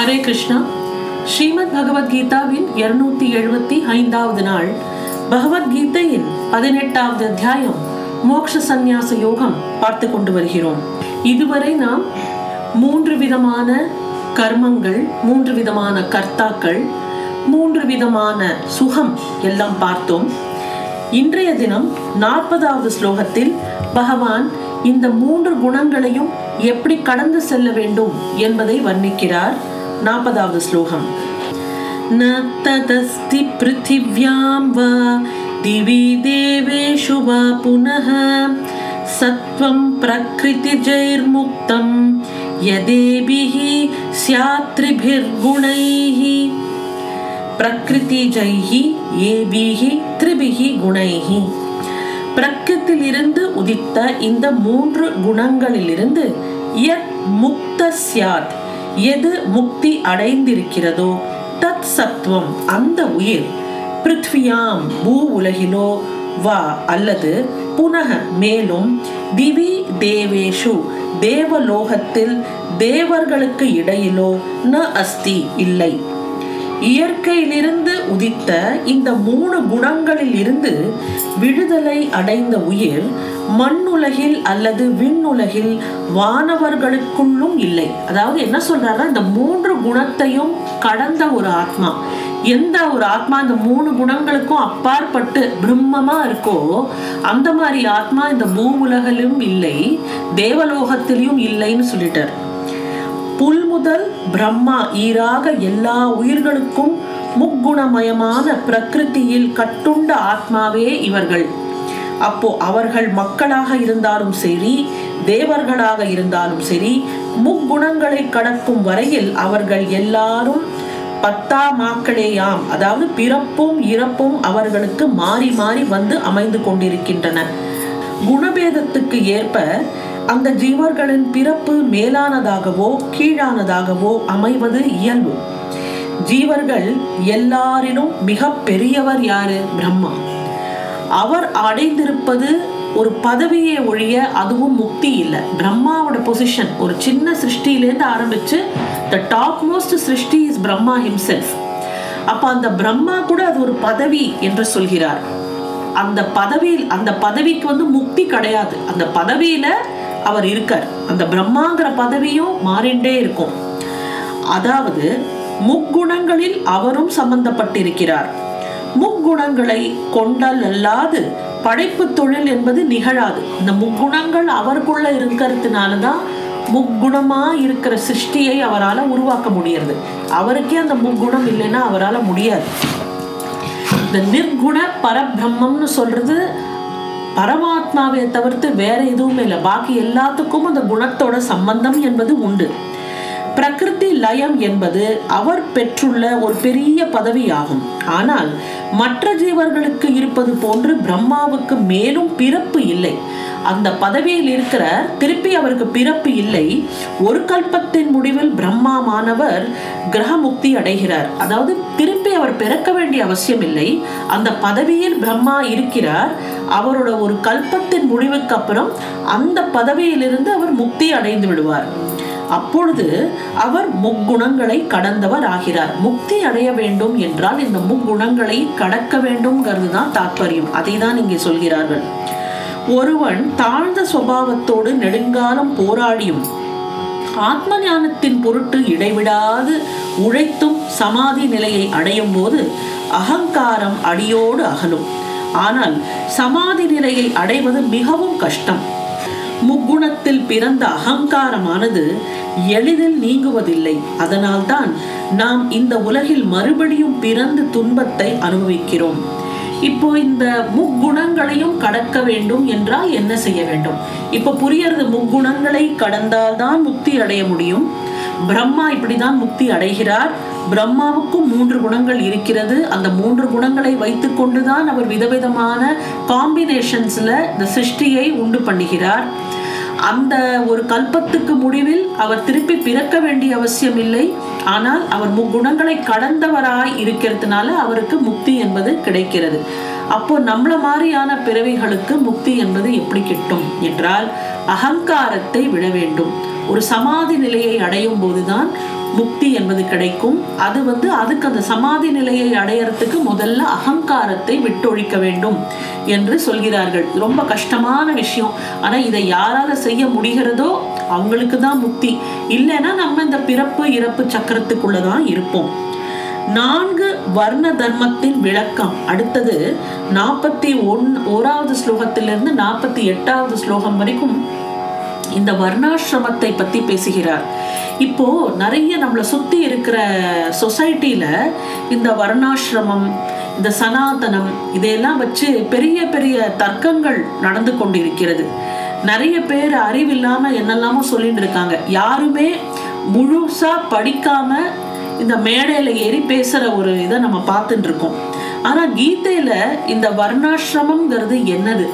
ஹரே கிருஷ்ணா. ஸ்ரீமத் பகவத்கீதாவின் இருநூத்தி எழுபத்தி ஐந்தாவது நாள். பகவத்கீதையின் பதினெட்டாவது அத்தியாயம் மோக்ஷ சந்நியாச யோகம் பார்த்து கொண்டு வருகிறோம். இதுவரை நாம் மூன்று விதமான கர்மங்கள் மூன்று விதமான கர்த்தாக்கள் மூன்று விதமான சுகம் எல்லாம் பார்த்தோம். இன்றைய தினம் நாற்பதாவது ஸ்லோகத்தில் பகவான் இந்த மூன்று குணங்களையும் எப்படி கடந்து செல்ல வேண்டும் என்பதை வர்ணிக்கிறார். நாற்பதாவது ஸ்லோகம் न तदस्ति पृथिव्यां वा दिवि देवेषु वा पुनः सत्त्वं प्रकृतिजैर्मुक्तं यदेभिः स्यात्रिभिर्गुणैः பிரகிருதிஜைஹி ஏபிஹி த்ரிபிஹி குணைஹி பிரக்கிருத்திலிருந்து உதித்த இந்த மூன்று குணங்களிலிருந்து யத் முக்த சியாத் எது முக்தி அடைந்திருக்கிறதோ தத் சத்துவம் அந்த உயிர். பிருத்வியாம் பூ உலகிலோ வா அல்லது புனக மேலும் திவி தேவேஷு தேவலோகத்தில் தேவர்களுக்கு இடையிலோ ந அஸ்தி இல்லை. இயற்கையிலிருந்து உதித்த இந்த மூணு குணங்களில் இருந்து விடுதலை அடைந்த உயிர் மண்ணுலகில் அல்லது விண்ணுலகில் வானவர்களுக்குள்ளும் இல்லை. அதாவது என்ன சொல்றாருன்னா இந்த மூன்று குணத்தையும் கடந்த ஒரு ஆத்மா. எந்த ஒரு ஆத்மா இந்த மூணு குணங்களுக்கும் அப்பாற்பட்டு பிரம்மமா இருக்கோ அந்த மாதிரி ஆத்மா இந்த பூ உலகிலும் இல்லை தேவலோகத்திலையும் இல்லைன்னு சொல்லிட்டார். புல் முதல் பிரம்மா ஈராக எல்லா உயிர்களுக்கும் முக்குணமயமான பிரகிருதியில் கட்டுண்ட ஆத்மாவே இவர்கள். அப்போ அவர்கள் மக்களாக இருந்தாலும் சரி தேவர்களாக இருந்தாலும் சரி முக்குணங்களை கடக்கும் வரையில் அவர்கள் எல்லாரும் பத்தா மாக்களேயாம் அதாவது பிறப்பும் இறப்பும் அவர்களுக்கு மாறி மாறி வந்து அமைந்து கொண்டிருக்கின்றன. குணபேதத்துக்கு ஏற்ப அந்த ஜீவர்களின் பிறப்பு மேலானதாகவோ கீழானதாகவோ அமைவது இயல்பு. ஜீவர்கள் எல்லாரிலும் மிக பெரியவர் யாரு? பிரம்மா. அவர் அடைந்திருப்பது ஒரு பதவியை ஒழிய அதுவும் முக்தி இல்லை. பிரம்மாவோட பொசிஷன் ஒரு சின்ன சிருஷ்டியிலேருந்து ஆரம்பிச்சு த டாப் மோஸ்ட் சிருஷ்டி இஸ் பிரம்மா ஹிம்செல்ஃப் அப்ப அந்த பிரம்மா கூட அது ஒரு பதவி என்று சொல்கிறார். அந்த பதவியில் அந்த பதவிக்கு வந்து முக்தி கிடையாது. அந்த பதவியில அவர் இருக்கார். அந்த பிரம்மாங்கிற பதவியும் மாறிண்டே இருக்கும். அதாவது முக்குணங்களில் அவரும் சம்பந்தப்பட்டிருக்கிறார். முக்குணங்களை கொண்டல் அல்லாது படைப்பு தொழில் என்பது நிகழாது. இந்த முக்குணங்கள் அவருக்குள்ள இருக்கிறதுனாலதான் முக்குணமா இருக்கிற சிருஷ்டியை அவரால் உருவாக்க முடியறது. அவருக்கே அந்த முக்குணம் இல்லைன்னா அவரால் முடியாது. இந்த நிர்குண பரபிரம்மம்னு சொல்றது பரமாத்மாவை தவிர்த்து வேற எதுவுமே இல்லை. பாக்கி எல்லாத்துக்கும் அந்த குணத்தோட சம்பந்தம் என்பது உண்டு. பிரகிருதி லயம் என்பது அவர் பெற்றுள்ள ஒரு பெரிய பதவியாகும். ஆனால் மற்ற ஜீவர்களுக்கு இருப்பது போன்று பிரம்மாவுக்கு மேலும் பிறப்பு இல்லை. அந்த பதவியில் இருக்கிற திருப்பி அவருக்கு பிறப்பு இல்லை. ஒரு கல்பத்தின் முடிவில் பிரம்மா மாணவர் கிரக முக்தி அடைகிறார். அதாவது திருப்பி அவர் பிறக்க வேண்டிய அவசியம் இல்லை. அந்த பதவியில் பிரம்மா இருக்கிறார். அவரோட ஒரு கல்பத்தின் முடிவுக்கு அப்புறம் அந்த பதவியிலிருந்து அவர் முக்தி அடைந்து விடுவார். அப்பொழுது அவர் முக்குணங்களை கடந்தவர் ஆகிறார். முக்தி அடைய வேண்டும் என்றால் இந்த முக்குணங்களை கடக்க வேண்டும்ங்கிறது தான் தாற்பயம் அதை தான் இங்கே சொல்கிறார்கள். ஒருவன் தாழ்ந்த சுபாவத்தோடு நெடுங்காலம் போராடியும் ஆத்ம ஞானத்தின் பொருட்டு இடைவிடாது உழைத்தும் சமாதி நிலையை அடையும் போது அகங்காரம் அடியோடு அகலும். ஆனால் சமாதி நிலையை அடைவது மிகவும் கஷ்டம். முக்குணத்தில் பிறந்த அகங்காரமானது எளிதில் நீங்குவதில்லை. அதனால்தான் நாம் இந்த உலகில் மறுபடியும் பிறந்து துன்பத்தை அனுபவிக்கிறோம். இப்போ இந்த முக்குணங்களையும் கடக்க வேண்டும் என்றால் என்ன செய்ய வேண்டும்? இப்போ புரியறது முக்குணங்களை கடந்தால்தான் முக்தி அடைய முடியும். பிரம்மா இப்படிதான் முக்தி அடைகிறார். பிரம்மாவுக்கும் மூன்று குணங்கள் இருக்கிறது. அந்த மூன்று குணங்களை வைத்துக் கொண்டுதான் அவர் விதவிதமான காம்பினேஷன்ஸ்ல இந்த சிருஷ்டியை உண்டு பண்ணுகிறார். அந்த ஒரு கல்பத்துக்கு முடிவில் அவர் திருப்பி பிறக்க வேண்டிய அவசியம் இல்லை. ஆனால் அவர் முக்குணங்களை கடந்தவராய் இருக்கிறதுனால அவருக்கு முக்தி என்பது கிடைக்கிறது. அப்போ நம்மள மாதிரியான பிறவிகளுக்கு முக்தி என்பது எப்படி கிட்டும் என்றால் அகங்காரத்தை விட வேண்டும். ஒரு சமாதி நிலையை அடையும் போதுதான் முக்தி என்பது கிடைக்கும். அது வந்து அதுக்கு அந்த சமாதி நிலையை அடையறதுக்கு முதல்ல அகங்காரத்தை விட்டொழிக்க வேண்டும் என்று சொல்கிறார்கள். ரொம்ப கஷ்டமான விஷயம். ஆனா இதை யாரால செய்ய முடிகிறதோ அவங்களுக்கு தான் முக்தி. இல்லைன்னா நம்ம இந்த பிறப்பு இறப்பு சக்கரத்துக்குள்ளதான் இருப்போம். நான்கு வர்ண தர்மத்தின் விளக்கம். அடுத்தது நாற்பத்தி ஒன் ஓராவது ஸ்லோகத்திலிருந்து நாற்பத்தி எட்டாவது ஸ்லோகம் வரைக்கும் இந்த வர்ணாசிரமத்தை பத்தி பேசுகிறார். இப்போ நிறைய நம்மளை சுத்தி இருக்கிற சொசைட்டில இந்த வர்ணாசிரமம் இந்த சனாதனம் இதையெல்லாம் வச்சு பெரிய பெரிய தர்க்கங்கள் நடந்து கொண்டிருக்கிறது. நிறைய பேர் அறிவில்லாம என்னெல்லாமோ சொல்லிட்டு இருக்காங்க. யாருமே முழுசா படிக்காம இந்த மேடையில ஏறி பேசுற ஒரு இதை நம்ம பார்த்துட்டு இருக்கோம். ஆனா கீதையில் இந்த வர்ணாசிரமங்கிறது என்னது?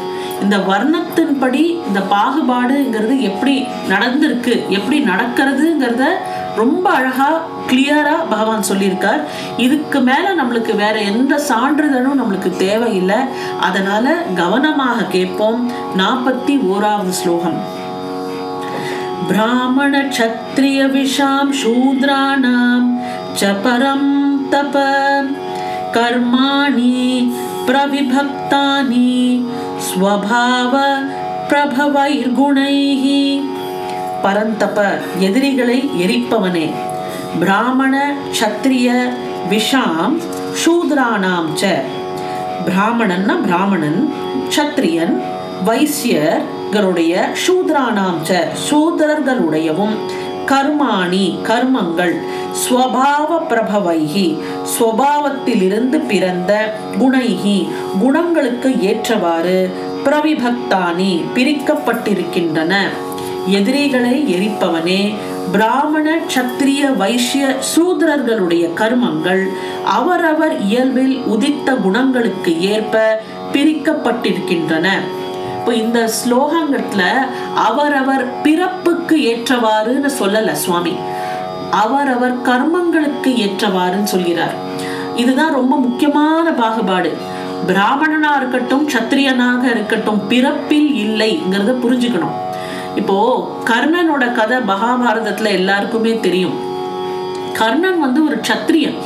இந்த வர்ணத்தின்படி இந்த பாகுபாடுங்கிறது எப்படி நடந்திருக்கு எப்படி நடக்கிறதுங்கிறத ரொம்ப அழகா கிளியரா பகவான் சொல்லியிருக்கார். இதுக்கு மேல நம்மளுக்கு வேற எந்த சான்றிதழும் நம்மளுக்கு தேவையில்லை. அதனால கவனமாக கேட்போம். நாற்பத்தி ஓராவது ஸ்லோகம். பிராமண கஷத்ரிய விஷாம் சூத்ராணாம் ச தப கர்மாணி प्रविभक्तानि स्वभावप्रभवैर्गुणैः பரந்தப எதிரிகளை எரிப்பவனே பிராமண சத்திரிய விஷாம் சூத்ரானாம் ச பிராமணன்னா பிராமணன் சத்திரியன் வைசியர்களுடைய சூத்ரானாம் ச சூதரர்களுடையவும் கர்மாணி கர்மங்கள் ஸ்வபாவ பிரபவைகி ஸ்வபாவத்திலிருந்து பிறந்த குணைகி குணங்களுக்கு ஏற்றவாறு பிரவிபக்தானி பிரிக்கப்பட்டிருக்கின்றன. எதிரிகளை எரிப்பவனே பிராமண சத்திரிய வைஷ்ய சூதரர்களுடைய கர்மங்கள் அவரவர் இயல்பில் உதித்த குணங்களுக்கு ஏற்ப பிரிக்கப்பட்டிருக்கின்றன. இப்போ இந்த ஸ்லோகங்கத்துல அவரவர் பிறப்புக்கு ஏற்றவாறுன்னு சொல்லல சுவாமி. அவரவர் கர்மங்களுக்கு ஏற்றவாறுன்னு சொல்கிறார். இதுதான் ரொம்ப முக்கியமான பாகுபாடு. பிராமணனா இருக்கட்டும் சத்திரியனாக இருக்கட்டும் பிறப்பில் இல்லைங்கிறத புரிஞ்சுக்கணும். இப்போ கர்ணனோட கதை மகாபாரதத்துல எல்லாருக்குமே தெரியும். கர்ணன் வந்து ஒரு சத்திரியன்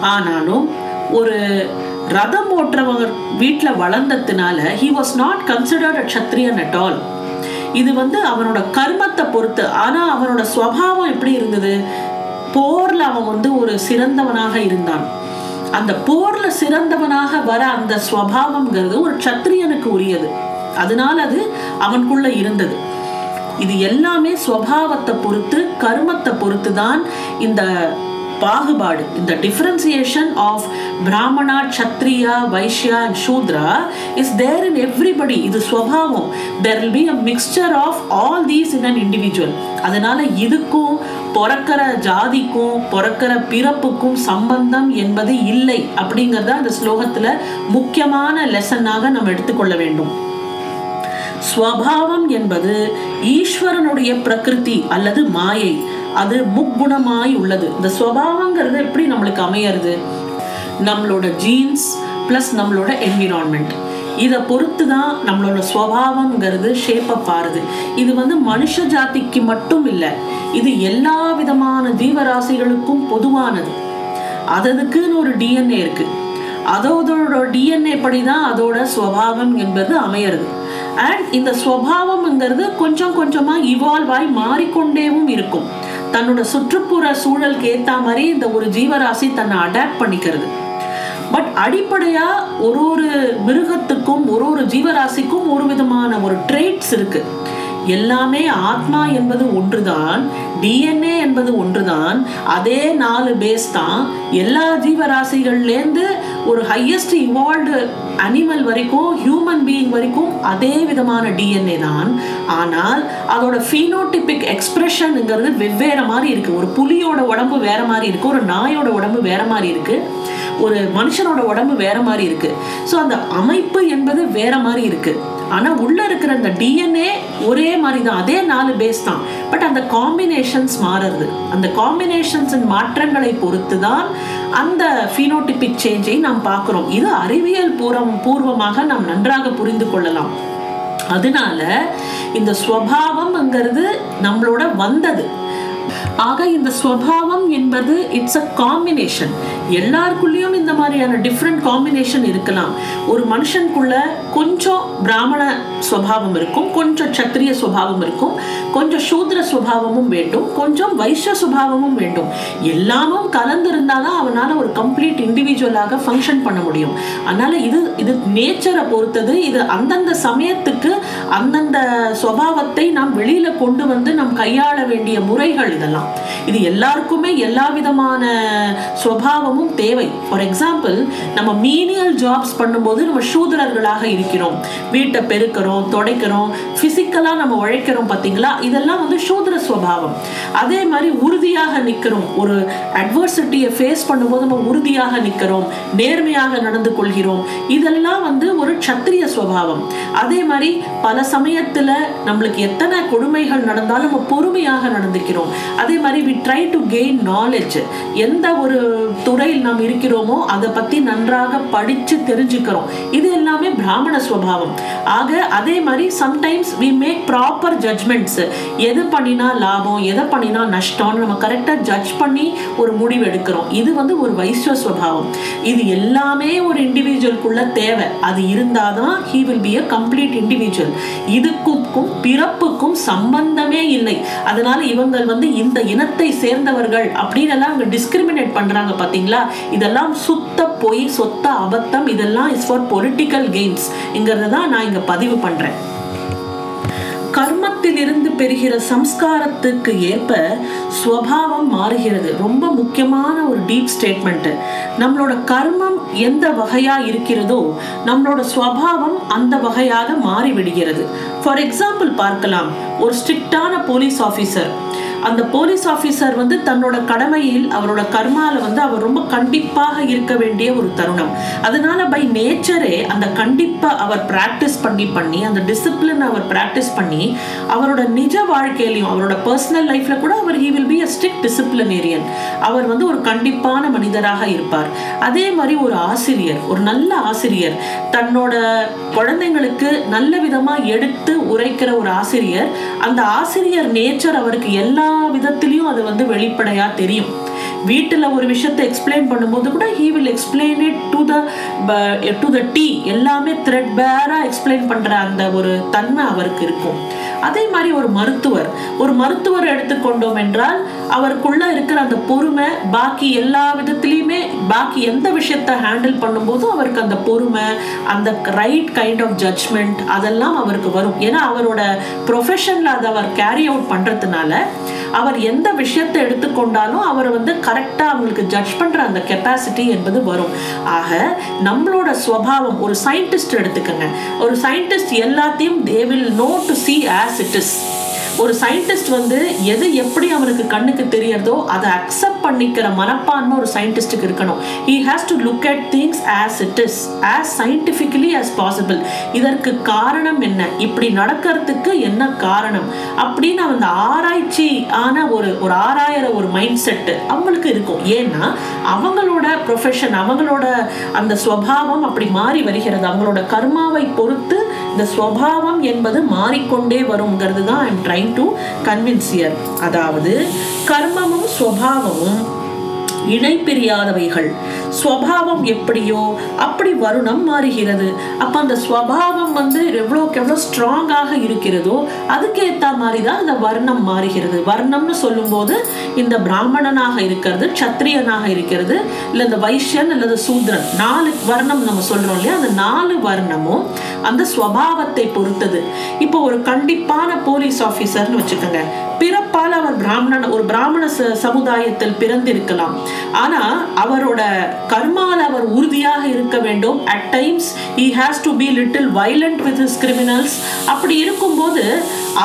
ஆனாலும் ஒரு ரதம் ஓட்டுறவர் வீட்டில் வளர்ந்ததுனால he was not considered a க்ஷத்ரியன் at all இது வந்து அவனோட கர்மத்தை பொறுத்து. ஆனா அவனோட சுவாவம் எப்படி இருந்தது? போர்ல அவன் வந்து ஒரு சிறந்தவனாக இருந்தான். அந்த போர்ல சிறந்தவனாக வர அந்த ஸ்வபாவம்ங்கிறது ஒரு சத்திரியனுக்கு உரியது. அதனால அது அவனுக்குள்ள இருந்தது. இது எல்லாமே ஸ்வபாவத்தை பொறுத்து கர்மத்தை பொறுத்து தான் இந்த பாகுபாடு. இந்த differentiation of Brahmana Kshatriya Vaishya and Shudra is there in everybody இது ஸ்வபாவம் there will be a mixture of all these in an individual அதனால இதுக்கும் பிறக்கிற ஜாதிக்கும் பிறக்கிற பிறப்புக்கும் சம்பந்தம் என்பது இல்லை அப்படிங்கிறத அந்த ஸ்லோகத்துல முக்கியமான லெசனாக நம்ம எடுத்துக்கொள்ள வேண்டும். ஸ்வபாவம் என்பது ஈஸ்வரனுடைய பிரகிருதி அல்லது மாயை. அது முக்குணமாய் உள்ளது. இந்த ஸ்வபாவங்கிறது எப்படி நம்மளுக்கு அமையறது? நம்மளோட ஜீன்ஸ் ப்ளஸ் நம்மளோட என்விரான்மெண்ட் இதை பொறுத்து தான் நம்மளோட ஸ்வபாவங்கிறது ஷேப் பாருது. ஆறுது இது வந்து மனுஷ ஜாதிக்கு மட்டும் இல்லை இது எல்லா விதமான ஜீவராசிகளுக்கும் பொதுவானது. அததுக்குன்னு ஒரு டிஎன்ஏ இருக்கு. அதோட டிஎன்ஏ படி தான் அதோட ஸ்வபாவம் என்பது அமையிறது. அண்ட் இந்த ஸ்வபாவம்ங்கிறது கொஞ்சம் கொஞ்சமா இவால்வ் ஆகி மாறிக்கொண்டேவும் இருக்கும். தன்னோட சுற்றுப்புற சூழலுக்கு ஏற்ற மாதிரி இந்த ஒரு ஜீவராசி தன்னை அடாப்ட் பண்ணிக்கிறது. பட் அடிப்படையா ஒரு ஒரு மிருகத்துக்கும் ஒரு ஒரு ஜீவராசிக்கும் ஒரு விதமான ஒரு ட்ரேட்ஸ் இருக்கு. எல்லாமே ஆத்மா என்பது ஒன்றுதான் டிஎன்ஏ என்பது ஒன்றுதான் அதே நாலு பேஸ் தான். எல்லா ஜீவராசிகள்லேருந்து ஒரு ஹையஸ்ட் இவால்வ்டு அனிமல் வரைக்கும் ஹியூமன் பீயிங் வரைக்கும் அதே விதமான டிஎன்ஏ தான். ஆனால் அதோட ஃபீனோடிபிக் எக்ஸ்பிரஷனுங்கிறது வெவ்வேறு மாதிரி இருக்குது ஒரு புலியோட உடம்பு வேற மாதிரி இருக்கு ஒரு நாயோட உடம்பு வேற மாதிரி இருக்கு ஒரு மனுஷனோட உடம்பு வேற மாதிரி இருக்கு. ஸோ அந்த அமைப்பு என்பது வேற மாதிரி இருக்குது ஆனா உள்ள இருக்கிற அந்த டிஎன்ஏ ஒரே மாதிரி தான் அதே நாலு பேஸ் தான். பட் அந்த காம்பினேஷன்ஸ் மாறுறது. அந்த காம்பினேஷன்ஸின் மாற்றங்களை பொறுத்து தான் அந்த ஃபீனோடிபிக் சேஞ்சை நாம் பார்க்குறோம். இது அறிவியல் பூர்வம் பூர்வமாக நாம் நன்றாக புரிந்து கொள்ளலாம். அதனால இந்த ஸ்வபாவம்ங்கிறது நம்மளோட வந்தது. ஆக இந்த ஸ்வபாவம் என்பது இட்ஸ் அ காம்பினேஷன் எல்லாருக்குள்ளேயும் இந்த மாதிரியான டிஃப்ரெண்ட் காம்பினேஷன் இருக்கலாம். ஒரு மனுஷனுக்குள்ள கொஞ்சம் பிராமண ஸ்வபாவம் இருக்கும் கொஞ்சம் சத்திரிய சுபாவம் இருக்கும் கொஞ்சம் சூத்ர சுபாவமும் வேண்டும் கொஞ்சம் வைஷ்ய சுபாவமும் வேண்டும். எல்லாமும் கலந்து இருந்தாதான் அவனால் ஒரு கம்ப்ளீட் இண்டிவிஜுவலாக ஃபங்க்ஷன் பண்ண முடியும். அதனால் இது இது நேச்சரை பொறுத்தது. இது அந்தந்த சமயத்துக்கு அந்தந்த சுபாவத்தை நாம் வெளியில் கொண்டு வந்து நாம் கையாள வேண்டிய முறைகள் இதெல்லாம். இது எல்லாருக்குமே எல்லா விதமான சுவாவமும் தேவை. ஃபார் எக்ஸாம்பிள் நம்ம மீனியல் ஜாப்ஸ் பண்ணும்போது நம்ம சூதரர்களாக இருக்கிறோம். வீட்டை பெருக்கிறோம் துடைக்கிறோம் பிசிக்கலா நம்ம உழைக்கிறோம் பாத்தீங்களா இதெல்லாம் வந்து சூதர சுவாவம். அதே மாதிரி உறுதியாக நிற்கிறோம். ஒரு அட்வர்சிட்டியை ஃபேஸ் பண்ணும்போது நம்ம உறுதியாக நிற்கிறோம். நேர்மையாக நடந்து கொள்கிறோம். இதெல்லாம் வந்து ஒரு சத்திரிய சுவாவம். அதே மாதிரி பல சமயத்துல நம்மளுக்கு எத்தனை கொடுமைகள் நடந்தாலும் நம்ம பொறுமையாக நடந்துக்கிறோம். அதே மாதிரி we try to gain knowledge எந்த ஒரு துறையில் நாம் இருக்கிறோமோ அதை பத்தி நன்றாக படிச்சு தெரிஞ்சுக்கிறோம். இது எல்லாமே பிராமண சுவாவம் ஆக அதே மாதிரி sometimes we make proper judgements எது பண்ணினா லாபம் எதை பண்ணினா நஷ்டம்னு நம்ம கரெக்டாக ஜட்ஜ் பண்ணி ஒரு முடிவு எடுக்கிறோம். இது வந்து ஒரு வைஸ்வ சுவாவம் இது எல்லாமே ஒரு இண்டிவிஜுவலுக்குள்ள தேவை. அது இருந்தாதான் he will be a complete individual இதுக்கும் பிறப்புக்கும் சம்பந்தமே இல்லை. அதனால இவங்கள் வந்து இந்த இனத்தை சேர்ந்தவர்கள் அப்படின்னு எல்லாம் அவங்க டிஸ்கிரிமினேட் பண்றாங்க பாத்தீங்களா? இதெல்லாம் சுத்த பொய் சொத்த அபத்தம் இதெல்லாம் இஸ் ஃபார் பொலிட்டிக்கல் கெயின்ஸ் தான் நான் இங்க பதிவு பண்றேன். கர்மத்திலிருந்து பெறுகிற சம்ஸ்காரத்துக்கு ஏற்ப ஸ்வபாவம் மாறுகிறது. ரொம்ப முக்கியமான ஒரு டீப் ஸ்டேட்மெண்ட் நம்மளோட கர்மம் எந்த வகையா இருக்கிறதோ நம்மளோட ஸ்வபாவம் அந்த வகையாக மாறிவிடுகிறது. ஃபார் எக்ஸாம்பிள் பார்க்கலாம். ஒரு ஸ்ட்ரிக்டான போலீஸ் ஆஃபீஸர் அந்த போலீஸ் ஆஃபீஸர் வந்து தன்னோட கடமையில் அவரோட கர்மால வந்து அவர் ரொம்ப கண்டிப்பாக இருக்க வேண்டிய ஒரு தருணம். அதனால பை நேச்சரே அந்த கண்டிப்பா அவர் பிராக்டிஸ் பண்ணி பண்ணி அந்த டிசிப்ளின் அவர் பிராக்டிஸ் பண்ணி அவரோட நிஜ வாழ்க்கையிலையும் அவரோட பர்சனல் லைஃப்ல கூட அவர் he will be a strict disciplinarian அவர் வந்து ஒரு கண்டிப்பான மனிதராக இருப்பார். அதே மாதிரி ஒரு ஆசிரியர் ஒரு நல்ல ஆசிரியர் தன்னோட குழந்தைங்களுக்கு நல்ல விதமா எடுத்து உரைக்கிற ஒரு ஆசிரியர் அந்த ஆசிரியர் நேச்சர் அவருக்கு எல்லா எல்லா விதத்திலையும் அது வந்து வெளிப்படையாக தெரியும். வீட்டில் ஒரு விஷயத்தை எக்ஸ்பிளைன் பண்ணும்போது கூட he will explain it to the to the T எல்லாமே த்ரெட் பேராக எக்ஸ்பிளைன் பண்ணுற அந்த ஒரு தன்மை அவருக்கு இருக்கும். அதே மாதிரி ஒரு மருத்துவர். ஒரு மருத்துவர் எடுத்துக்கொண்டோம் என்றால் அவருக்குள்ள இருக்கிற அந்த பொறுமை பாக்கி எல்லா விதத்துலேயுமே பாக்கி எந்த விஷயத்த ஹேண்டில் பண்ணும்போதும் அவருக்கு அந்த பொறுமை அந்த ரைட் கைண்ட் ஆஃப் ஜட்ஜ்மெண்ட் அதெல்லாம் அவருக்கு வரும். ஏன்னா அவரோட ப்ரொஃபஷனில் அதை அவர் கேரி அவுட் பண்ணுறதுனால அவர் எந்த விஷயத்தை எடுத்துக்கொண்டாலும் அவரை வந்து கரெக்டாக அவங்களுக்கு ஜட்ஜ் பண்ணுற அந்த கெப்பாசிட்டி என்பது வரும். ஆக நம்மளோட ஸ்வபாவம் ஒரு சயின்டிஸ்ட் எடுத்துக்கோங்க. ஒரு சயின்டிஸ்ட் எல்லாத்தையும் they will know to see as it is ஒரு சயின்டிஸ்ட் வந்து எது எப்படி அவனுக்கு கண்ணுக்கு தெரியறதோ அதை அக்செப்ட் பண்ணிக்கிற மனப்பான்மை ஒரு சயின்டிஸ்டுக்கு இருக்கணும். He has to look at things as it is as scientifically as possible இதற்கு காரணம் என்ன? இப்படி நடக்கிறதுக்கு என்ன காரணம்? அப்படின்னு அந்த ஆராய்ச்சி ஆன ஒரு ஒரு ஆராயிற ஒரு மைண்ட் செட்டு அவங்களுக்கு இருக்கும். ஏன்னா அவங்களோட ப்ரொஃபஷன் அவங்களோட அந்த ஸ்வபாவம் அப்படி மாறி வருகிறது. அவங்களோட கர்மாவை பொறுத்து இந்த ஸ்வபாவம் என்பது மாறிக்கொண்டே வருங்கிறது தான் I'm trying to convince here அதாவது கர்மமும் ஸ்வபாவமும் இணை பிரியாதவைகள் ஸ்வபாவம் எப்படியோ அப்படி வருணம் மாறுகிறது. அப்ப அந்த ஸ்வபாவம் வந்து எவ்வளோக்கு எவ்வளோ ஸ்ட்ராங்காக இருக்கிறதோ அதுக்கேற்ற மாதிரி தான் இந்த வர்ணம் மாறுகிறது. வர்ணம்னு சொல்லும்போது இந்த பிராமணனாக இருக்கிறது சத்திரியனாக இருக்கிறது இல்லை இந்த வைஷ்யன் அல்லது சூத்ரன். நாலு வர்ணம் நம்ம சொல்றோம் இல்லையா? அந்த நாலு வர்ணமும் அந்த ஸ்வபாவத்தை பொறுத்தது. இப்போ ஒரு கண்டிப்பான போலீஸ் ஆஃபீஸர்னு வச்சுக்கோங்க. பிறப்பால் அவர் பிராமணன் ஒரு பிராமண சமுதாயத்தில் பிறந்திருக்கலாம். ஆனா அவரோட கர்மால் அவர் உறுதியாக இருக்க வேண்டும். At times he has to be little violent with his criminals அப்படி இருக்கும்போது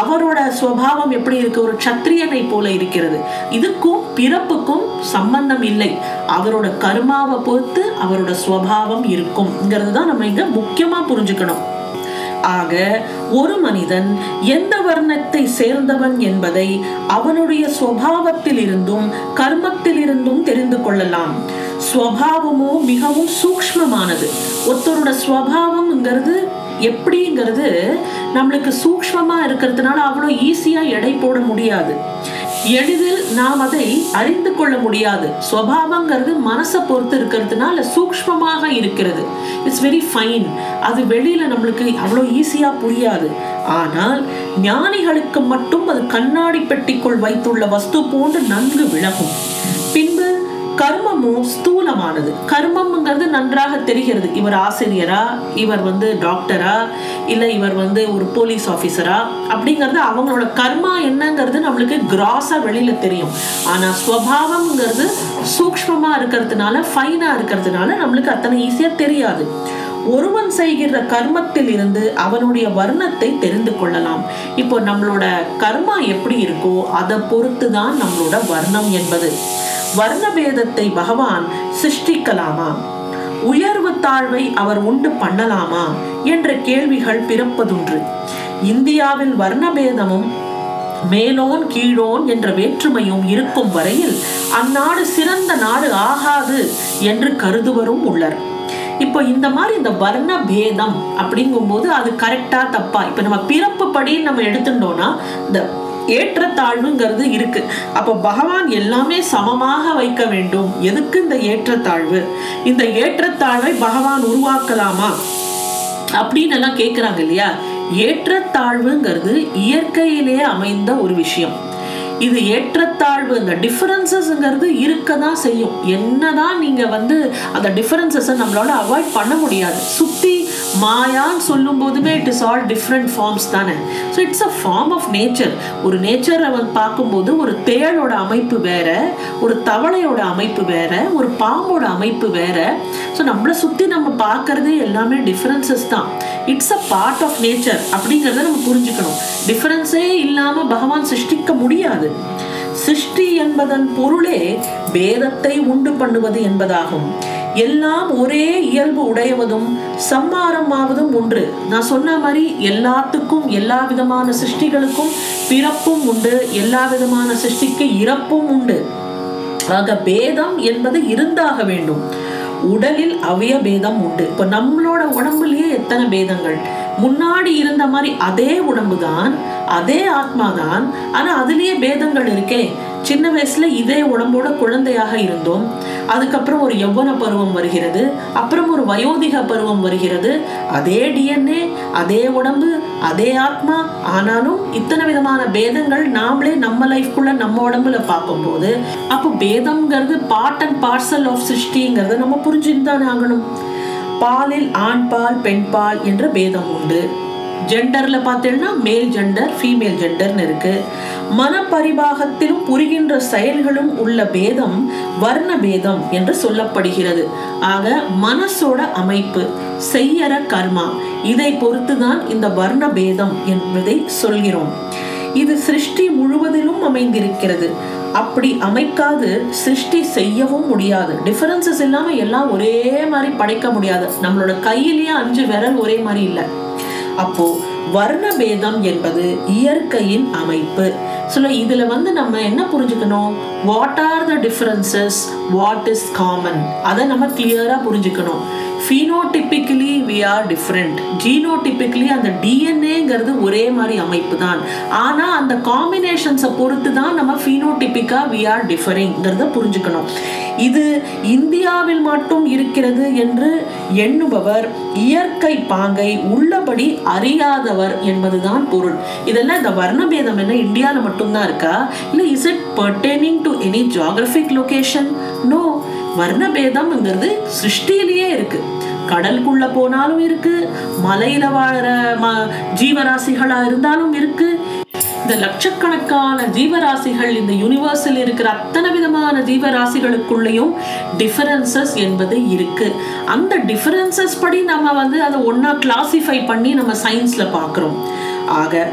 அவரோட சுவாவம் எப்படி இருக்கு? ஒரு சத்திரியனை போல இருக்கிறது. இதுக்கும் பிறப்புக்கும் சம்பந்தம் இல்லை. அவரோட கர்மாவை பொறுத்து அவரோட சுவாவம் இருக்கும்ங்கிறது தான் நம்ம இங்க முக்கியமா புரிஞ்சுக்கணும். ஆக ஒரு மனிதன் எந்த வர்ணத்தை சேர்ந்தவன் என்பதை அவனுடைய சுவாவத்தில் இருந்தும் கர்மத்தில் இருந்தும் தெரிந்து கொள்ளலாம். ஸ்வபாவமோ மிகவும் சூக்மமானது ஒருத்தரோட ஸ்வபாவம்ங்கிறது எப்படிங்கிறது நம்மளுக்கு சூக்மமா இருக்கிறதுனால அவ்வளோ ஈஸியா எடை போட முடியாது. எளிதில் நாம் அதை அறிந்து கொள்ள முடியாது. சுவாவங்கிறது மனசை பொறுத்து இருக்கிறதுனால சூக்ஷ்மமாக இருக்கிறது. இட்ஸ் வெரி ஃபைன் அது வெளியில நம்மளுக்கு அவ்வளோ ஈஸியாக புரியாது. ஆனால் ஞானிகளுக்கு மட்டும் அது கண்ணாடி பெட்டிக்குள் வைத்துள்ள வஸ்து போன்று நன்கு விலகும். கர்மமும் ஸ்தூலமானது. கர்மம்ங்கிறது நன்றாக தெரிகிறது. இவர் ஆசிரியரா? இவர் வந்து டாக்டரா இல்லை இவர் வந்து ஒரு போலீஸ் ஆஃபீஸரா அப்படிங்கிறது அவங்களோட கர்மா என்னங்கிறது நம்மளுக்கு கிராஸா வெளியில தெரியும். ஆனா ஸ்வபாவம்ங்கிறது சூக்ஷ்மமா இருக்கிறதுனால ஃபைனா இருக்கிறதுனால நம்மளுக்கு அத்தனை ஈஸியா தெரியாது. ஒருவன் செய்கிற கர்மத்தில் இருந்து அவனுடைய வர்ணத்தை தெரிந்து கொள்ளலாம். இப்போ நம்மளோட கர்மா எப்படி இருக்கோ அதை பொறுத்து தான் நம்மளோட வர்ணம் என்பது. வர்ணபேதத்தை பகவான் சிருஷ்டிக்கலாமா? உயர்வு தாழ்வை அவர் உண்டு பண்ணலாமா? என்ற கேள்விகள் பிறப்பதுண்டு. இந்தியாவில் வர்ணபேதமும் மேலோன் கீழோன் என்ற வேற்றுமையும் இருக்கும் வரையில் அந்நாடு சிறந்த நாடு ஆகாது என்று கருதுவரும் உள்ளர். இப்போ இந்த மாதிரி இந்த வர்ண பேதம் அப்படிங்கும்போது அது கரெக்டா தப்பா? இப்ப நம்ம பிறப்பு படி நம்ம எடுத்துட்டோம்னா இந்த ஏற்றத்தாழ்வுங்கிறது இருக்கு. அப்போ பகவான் எல்லாமே சமமாக வைக்க வேண்டும். எதுக்கு இந்த ஏற்றத்தாழ்வு? இந்த ஏற்றத்தாழ்வை பகவான் உருவாக்கலாமா? அப்படின்னு எல்லாம் கேட்குறாங்க இல்லையா? ஏற்றத்தாழ்வுங்கிறது இயற்கையிலேயே அமைந்த ஒரு விஷயம். இது ஏற்றத்தாழ்வு இந்த டிஃபரன்சஸ்ங்கிறது இருக்க தான் செய்யும். என்னதான் நீங்க வந்து அந்த டிஃபரன்சஸை நம்மளால அவாய்ட் பண்ண முடியாது. சுத்தி மாயான்னு சொல்லும் போதுமே it is all different forms தானே. So it's a form of nature ஒரு நேச்சரை வந்து பார்க்கும்போது ஒரு தேளோட அமைப்பு வேற ஒரு தவளையோட அமைப்பு வேற ஒரு பாம்போட அமைப்பு வேற. ஸோ நம்மளை சுற்றி நம்ம பார்க்கறதே எல்லாமே டிஃப்ரென்சஸ் தான். It's a part of nature அப்படிங்கிறத நம்ம புரிஞ்சுக்கணும். டிஃப்ரென்ஸே இல்லாமல் பகவான் சிருஷ்டிக்க முடியாது. சிருஷ்டி என்பதன் பொருளே பேதத்தை உண்டு பண்ணுவது என்பதாகும். எல்லாம் ஒரே இயல்பு உடையவதும் சம்மாரமாவதும் ஒன்று. நான் சொன்ன மாதிரி எல்லாத்துக்கும் எல்லா விதமான சிருஷ்டிகளுக்கும் பிறப்பும் உண்டு எல்லா விதமான சிருஷ்டிக்கு இறப்பும் உண்டு. ஆக பேதம் என்பது இருந்தாக வேண்டும். உடலில் அவய பேதம் உண்டு. இப்போ நம்மளோட உடம்புலயே எத்தனை பேதங்கள்? முன்னாடி இருந்த மாதிரி அதே உடம்பு தான் அதே ஆத்மா தான் ஆனா அதுலயே பேதங்கள் இருக்கே. சின்ன வயசுல இதே உடம்போட குழந்தையாக இருந்தோம். அதுக்கப்புறம் ஒரு யௌவன பருவம் வருகிறது அப்புறம் ஒரு வயோதிக பருவம் வருகிறது. அதே டிஎன்ஏ அதே உடம்பு அதே ஆத்மா ஆனாலும் இத்தனை விதமான பேதங்கள் நாமளே நம்ம லைஃப்குள்ள நம்ம உடம்புல பார்க்கும்போது அப்போ பேதம்ங்கிறது பார்ட் அண்ட் பார்சல் ஆஃப் சிருஷ்டிங்கிறத நம்ம புரிஞ்சுன்னு ஆகணும். பாலில் ஆண் பால் பெண் பால் என்ற பேதம் உண்டு. ஜெண்டரில் பார்த்தீங்கன்னா மேல் ஜெண்டர் ஃபீமேல் ஜெண்டர்னு இருக்குது மனப்பரிபாகத்திலும் புரிகின்ற செயல்களும் உள்ள பேதம் வர்ண பேதம் என்று சொல்லப்படுகிறது. ஆக மனசோட அமைப்பு செய்யற கர்மா இதை பொறுத்துதான் இந்த வர்ண பேதம் என்பதை சொல்கிறோம். இது சிருஷ்டி முழுவதிலும் அமைந்திருக்கிறது. அப்படி அமைக்காது சிருஷ்டி செய்யவும் முடியாது. டிஃபரன்சஸ் இல்லாம எல்லாம் ஒரே மாதிரி படைக்க முடியாது. நம்மளோட கையிலேயே அஞ்சு விரல் ஒரே மாதிரி இல்லை. அப்போ வர்ணபேதம் என்பது இயற்கையின் அமைப்பு. சொல்ல இதுல வந்து நம்ம என்ன புரிஞ்சுக்கணும்? What are the differences what is common அதை நம்ம கிளியரா புரிஞ்சுக்கணும். Phenotypically we are different genotypically அந்த டிஎன்ஏங்கிறது ஒரே மாதிரி அமைப்பு தான் ஆனால் அந்த காம்பினேஷன்ஸை பொறுத்து தான் நம்ம ஃபீனோடிப்பிக்காக வி ஆர் டிஃபரிங்கிறத புரிஞ்சுக்கணும். இது இந்தியாவில் மட்டும் இருக்கிறது என்று எண்ணுபவர் இயற்கை பாங்கை உள்ளபடி அறியாதவர் என்பதுதான் பொருள். இதெல்லாம் இந்த வர்ணபேதம் என்ன இந்தியாவில் மட்டும்தான் இருக்கா? இல்லை is it pertaining to any geographic location no வர்ணபேதம்ங்கிறது சிருஷ்டியிலேயே இருக்கு. கடலுக்குள்ள போனாலும் இருக்கு மலையில வாழற ம ஜீவராசிகளா இருந்தாலும் இருக்கு. இந்த லட்சக்கணக்கான ஜீவராசிகள் இந்த யூனிவர்ஸில் இருக்கிற அத்தனை விதமான ஜீவராசிகளுக்குள்ளேயும் டிஃபரன்சஸ் என்பது இருக்கு. அந்த டிஃபரன்சஸ் படி நம்ம வந்து அதை ஒன்னா கிளாசிஃபை பண்ணி நம்ம சயின்ஸ்ல பாக்குறோம் ஆக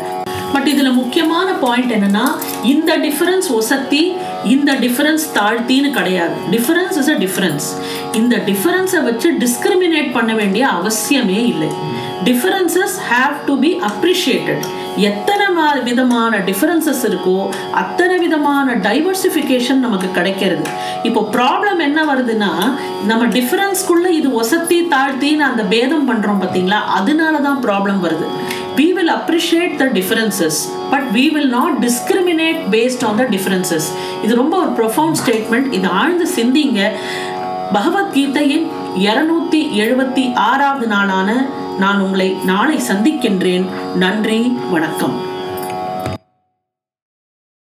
பட் இதுல முக்கியமான பாயிண்ட் என்னன்னா இந்த டிஃபரன்ஸ் ஒசத்தி இந்த டிஃபரன்ஸ் தாழ்த்தின்னு கிடையாது. டிஃபரன்ஸ் இஸ் அ டிஃபரன்ஸ் இந்த டிஃபரன்ஸை வச்சு டிஸ்கிரிமினேட் பண்ண வேண்டிய அவசியமே இல்லை. Differences have to be appreciated எத்தனை விதமான டிஃபரன்சஸ் இருக்கோ அத்தனை விதமான டைவர்சிஃபிகேஷன் நமக்கு கிடைக்கிறது. இப்போ ப்ராப்ளம் என்ன வருதுன்னா நம்ம டிஃபரன்ஸ்குள்ளே இது ஒசத்தி தாழ்த்தின்னு அந்த பேதம் பண்றோம் பார்த்தீங்களா அதனால தான் ப்ராப்ளம் வருது. We will appreciate the differences but we will not discriminate based on the differences இது ரொம்ப ஒரு ப்ரொஃபவுண்ட் ஸ்டேட்மெண்ட் இது ஆழ்ந்து சிந்திங்க. பகவத்கீதையின் இருநூத்தி எழுபத்தி ஆறாவது நாளான நான் உங்களை நாளை சந்திக்கின்றேன். நன்றி வணக்கம்.